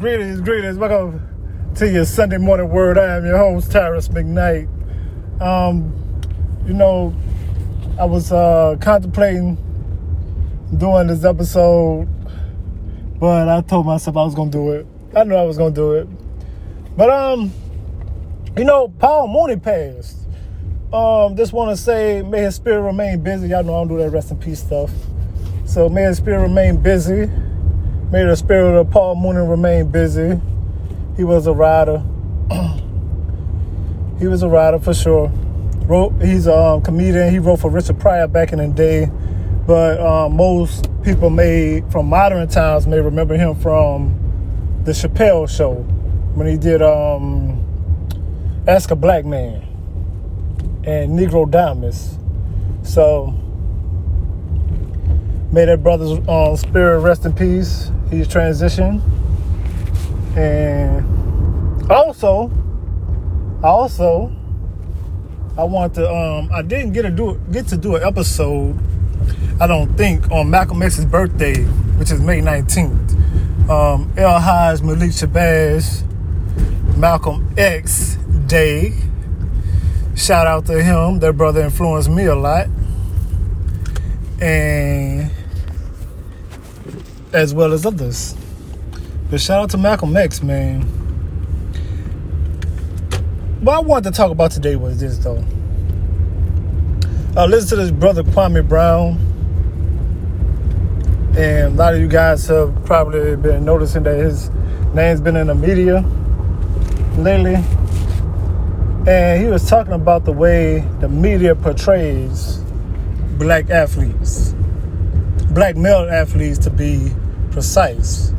Greetings, greetings. Welcome to your Sunday morning word. I am your host, Tyrus McKnight. Um, you know, I was uh, contemplating doing this episode, but I told myself I was gonna do it. I knew I was gonna do it. But um, you know, Paul Mooney passed. Um, just want to say, may his spirit remain busy. Y'all know I don't do that rest in peace stuff. So may his spirit remain busy. May the spirit of Paul Mooney remain busy. He was a writer. he was a writer for sure. Wrote he's a um, comedian. He wrote for Richard Pryor back in the day, but um, most people may from modern times may remember him from the Chappelle Show when he did um, Ask a Black Man and Negrodamus. So may that brother's um, spirit rest in peace. He's transitioned, and also, also, I want to. Um, I didn't get to do get to do an episode. I don't think on Malcolm X's birthday, which is May nineteenth. Um, El Haj Malik Shabazz, Malcolm X Day. Shout out to him. That brother influenced me a lot. And as well as others. But shout out to Malcolm X, man. What I wanted to talk about today was this, though. I listened to this brother Kwame Brown, and a lot of you guys have probably been noticing that his name's been in the media lately. And he was talking about the way the media portrays black athletes, black male athletes to be precise.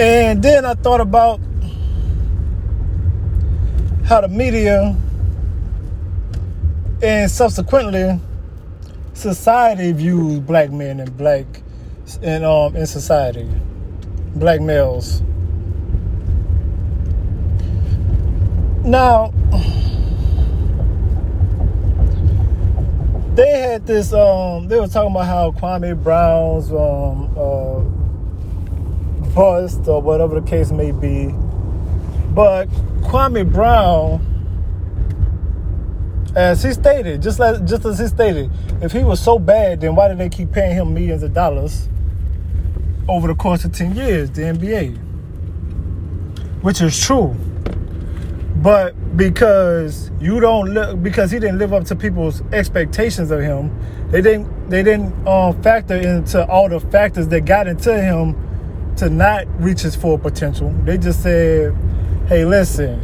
And then I thought about how the media and subsequently society views black men and black and um in society black males now they had this um they were talking about how Kwame Brown's um uh bust or whatever the case may be. But Kwame Brown as he stated, just like just as he stated, if he was so bad, then why did they keep paying him millions of dollars over the course of 10 years, the NBA? Which is true. But because you don't look because he didn't live up to people's expectations of him, they didn't they didn't um, factor into all the factors that got into him to not reach his full potential. They just said, "Hey, listen,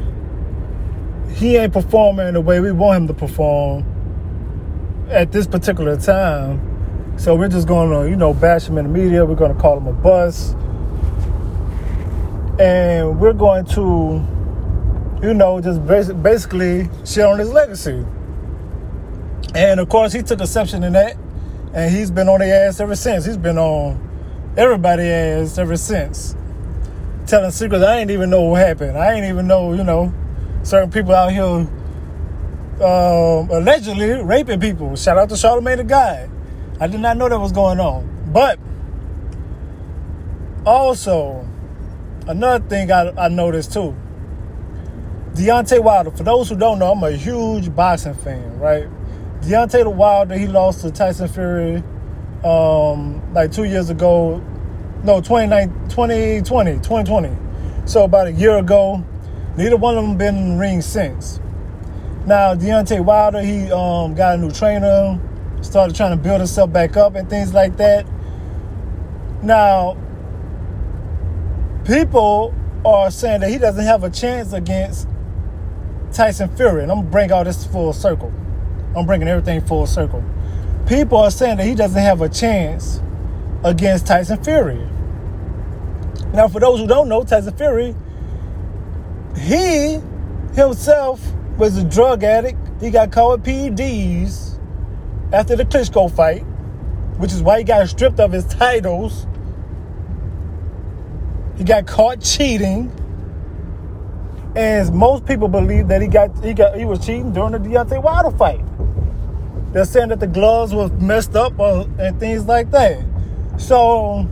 he ain't performing the way we want him to perform at this particular time." So we're just going to, you know, bash him in the media. We're going to call him a bust. And we're going to you know, just basically on his legacy. And of course, he took exception in that, and he's been on their ass ever since. He's been on everybody's ass ever since, telling secrets I ain't even know what happened. I ain't even know, you know, certain people out here um, allegedly raping people. Shout out to Charlamagne the God. I did not know that was going on, but also another thing I, I noticed too Deontay Wilder, for those who don't know, I'm a huge boxing fan, right? Deontay Wilder, he lost to Tyson Fury um, like two years ago. No, 2020, 2020. So about a year ago. Neither one of them been in the ring since. Now, Deontay Wilder, he um, got a new trainer, started trying to build himself back up and things like that. Now, people are saying that he doesn't have a chance against Tyson Fury, and I'm gonna bring all this full circle. I'm bringing everything full circle. People are saying that he doesn't have a chance against Tyson Fury. Now, for those who don't know, Tyson Fury, he himself was a drug addict. He got caught with PEDs after the Klitschko fight, which is why he got stripped of his titles. He got caught cheating. And most people believe that he got he got he was cheating during the Deontay Wilder fight. They're saying that the gloves were messed up or, and things like that. So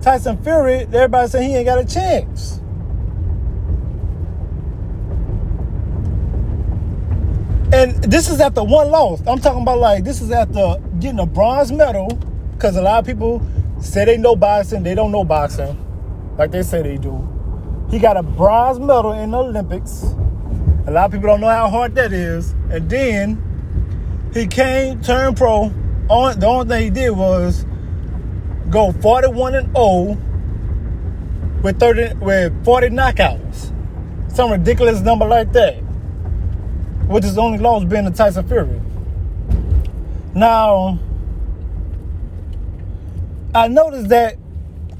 Tyson Fury, everybody saying he ain't got a chance. And this is after one loss. I'm talking about like this is after getting a bronze medal because a lot of people say they know boxing, they don't know boxing like they say they do. He got a bronze medal in the Olympics. A lot of people don't know how hard that is. And then he came, turned pro. On the only thing he did was go 41 and 0 with 30 with 40 knockouts. Some ridiculous number like that with his only loss being the Tyson Fury. Now, I noticed that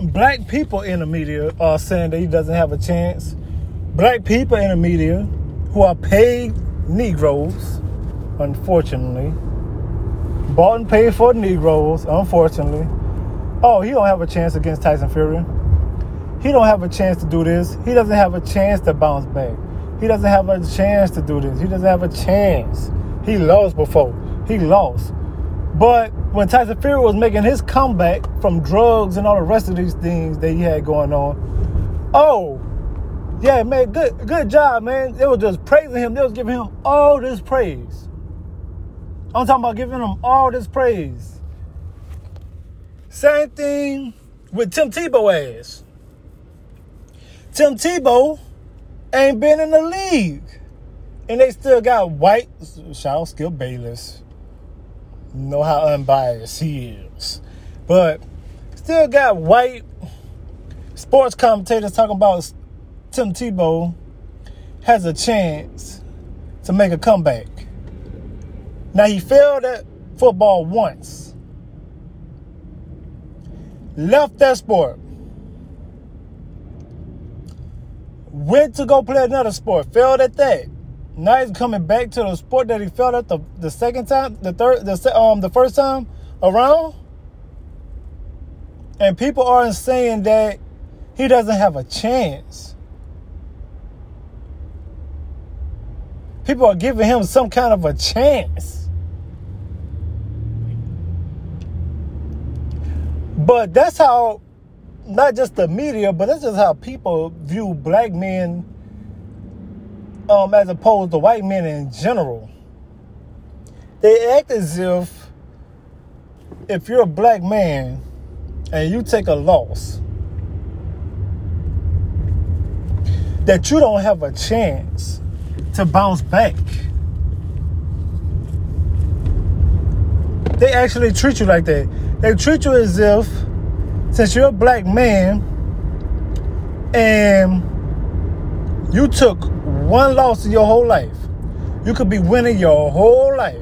black people in the media are saying that he doesn't have a chance. Black people in the media who are paid Negroes, unfortunately, bought and paid for Negroes, unfortunately. Oh, he don't have a chance against Tyson Fury. He don't have a chance to do this. He doesn't have a chance to bounce back. He doesn't have a chance to do this. He doesn't have a chance. He lost before. He lost. But when Tyson Fury was making his comeback from drugs and all the rest of these things that he had going on, oh, yeah, man, good good job, man. They were just praising him. They was giving him all this praise. I'm talking about giving him all this praise. Same thing with Tim Tebow ass. Tim Tebow ain't been in the league. And they still got white, shout out Skip Bayless. Know how unbiased he is. But still got white sports commentators talking about Tim Tebow has a chance to make a comeback. Now he failed at football once. Left that sport. went to go play another sport, failed at that. Now he's coming back to the sport that he failed at the, the second time, the third, the um the first time around. And people aren't saying that he doesn't have a chance. People are giving him some kind of a chance. But that's how not just the media, but that's just how people view black men um, as opposed to white men in general. They act as if if you're a black man and you take a loss, that you don't have a chance to bounce back. They actually treat you like that. They treat you as if since you're a black man and you took one loss in your whole life, you could be winning your whole life.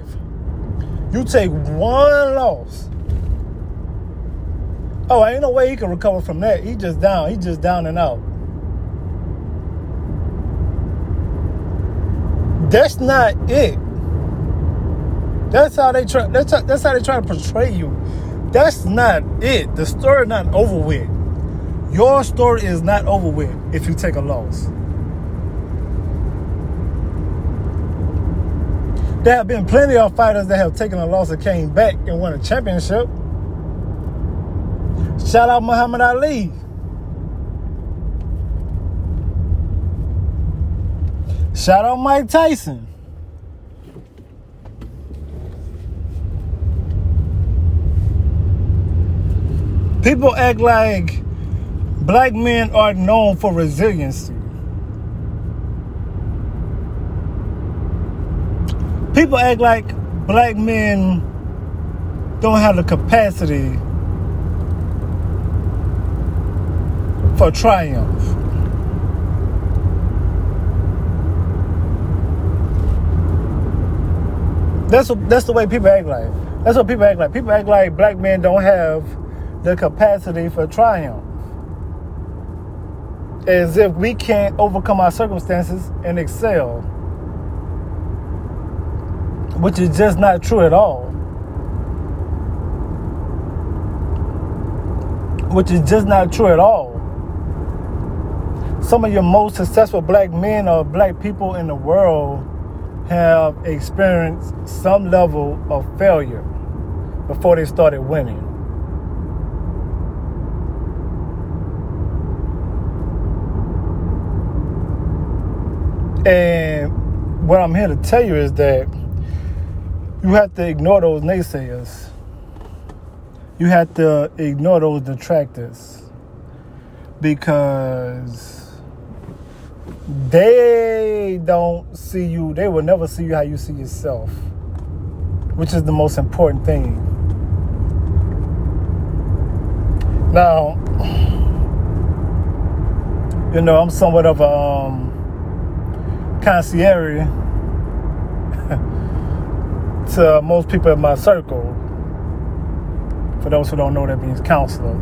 You take one loss. Oh, ain't no way he can recover from that. He just down. He just down and out. That's not it. That's how they try. That's how, that's how they try to portray you. That's not it. The story not over with. Your story is not over with if you take a loss. There have been plenty of fighters that have taken a loss and came back and won a championship. Shout out Muhammad Ali. Shout out Mike Tyson. People act like black men are known for resiliency. People act like black men don't have the capacity for triumph. That's what, that's the way people act like. That's what people act like. People act like black men don't have the capacity for triumph. As if we can't overcome our circumstances and excel, which is just not true at all. Which is just not true at all. Some of your most successful black men or black people in the world have experienced some level of failure before they started winning. And what I'm here to tell you is that you have to ignore those naysayers. You have to ignore those detractors because they don't see you, they will never see you how you see yourself, which is the most important thing. Now, you know, I'm somewhat of a um, consigliere to most people in my circle. For those who don't know, that means counselor.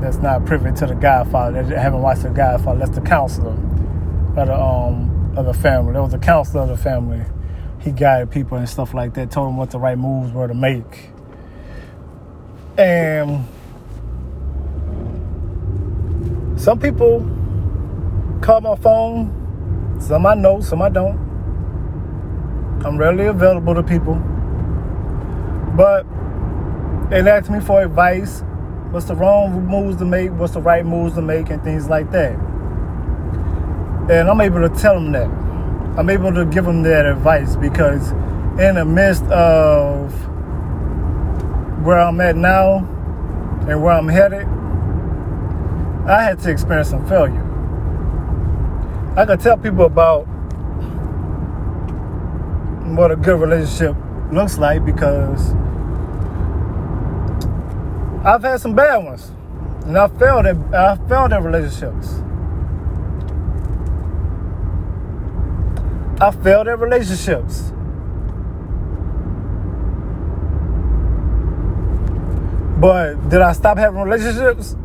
That's not privy to the Godfather. That haven't watched the Godfather. That's the counselor of the um of the family. That was the counselor of the family. He guided people and stuff like that. Told them what the right moves were to make. And some people call my phone. Some I know, some I don't. I'm rarely available to people. But they ask me for advice. What's the wrong moves to make? What's the right moves to make? And things like that. And I'm able to tell them that. I'm able to give them that advice because in the midst of where I'm at now and where I'm headed, I had to experience some failure. I could tell people about what a good relationship looks like because I've had some bad ones, and I failed at I failed at relationships. I failed at relationships. But did I stop having relationships?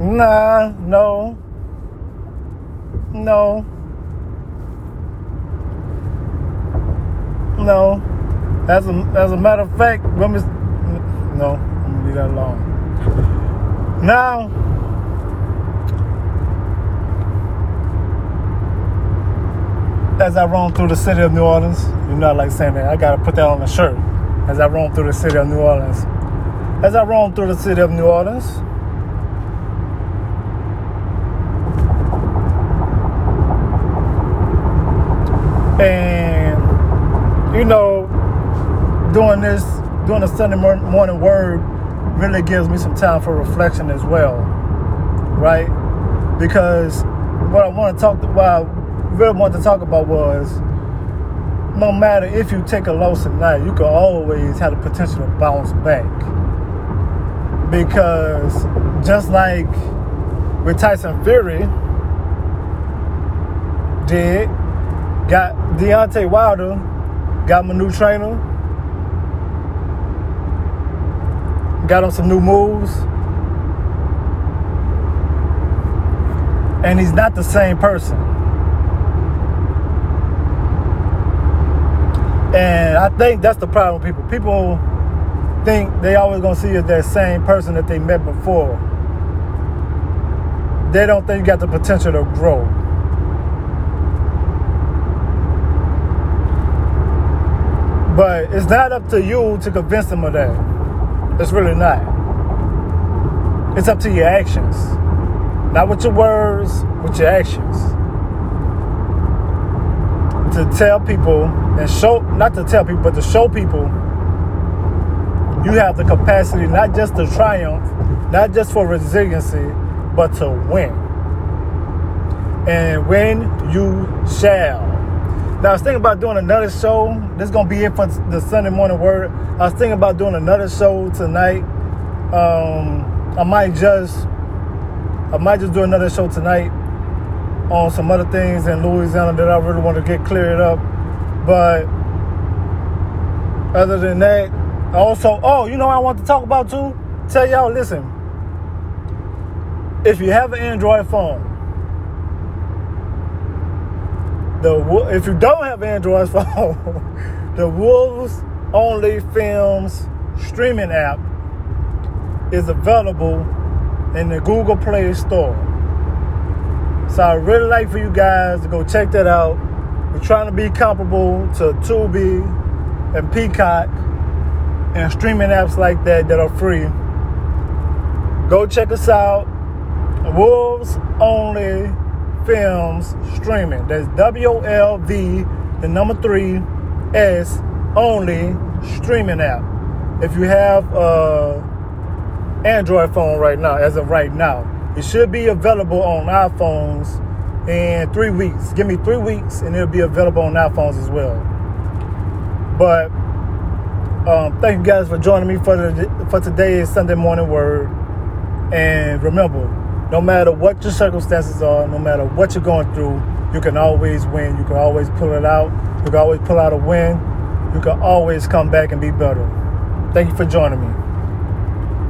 Nah, no. No. No. As a as a matter of fact, women no, I'm gonna leave that alone. Now as I roam through the city of New Orleans, you know I like saying that. I gotta put that on the shirt. As I roam through the city of New Orleans. As I roam through the city of New Orleans, And, you know, doing this, doing the Sunday morning word really gives me some time for reflection as well, right? Because what I want to talk, what I really want to talk about was no matter if you take a loss tonight, you can always have the potential to bounce back. Because just like with Tyson Fury did, got Deontay Wilder got my new trainer. Got on some new moves. And he's not the same person. And I think that's the problem with people. People think they always gonna see you as that same person that they met before. They don't think you got the potential to grow. But it's not up to you to convince them of that. It's really not. It's up to your actions. Not with your words, with your actions. To tell people and show, not to tell people, but to show people you have the capacity not just to triumph, not just for resiliency, but to win. And when you shall. Now, I was thinking about doing another show. This is to be it for the Sunday morning word. I was thinking about doing another show tonight. Um, I might just, I might just do another show tonight on some other things in Louisiana that I really want to get cleared up. But other than that, also, oh, you know I want to talk about too? Tell y'all, listen, if you have an Android phone, the if you don't have Android phone, the Wolves Only Films streaming app is available in the Google Play Store. So I really like for you guys to go check that out. We're trying to be comparable to Tubi and Peacock and streaming apps like that that are free. Go check us out. Wolves Only Films streaming. That's W O L V, the number three, S only streaming app. If you have a Android phone right now, as of right now, it should be available on iPhones in three weeks. Give me three weeks, and it'll be available on iPhones as well. But um, thank you guys for joining me for the for today's Sunday morning word. And remember, no matter what your circumstances are, no matter what you're going through, you can always win. You can always pull it out. You can always pull out a win. You can always come back and be better. Thank you for joining me.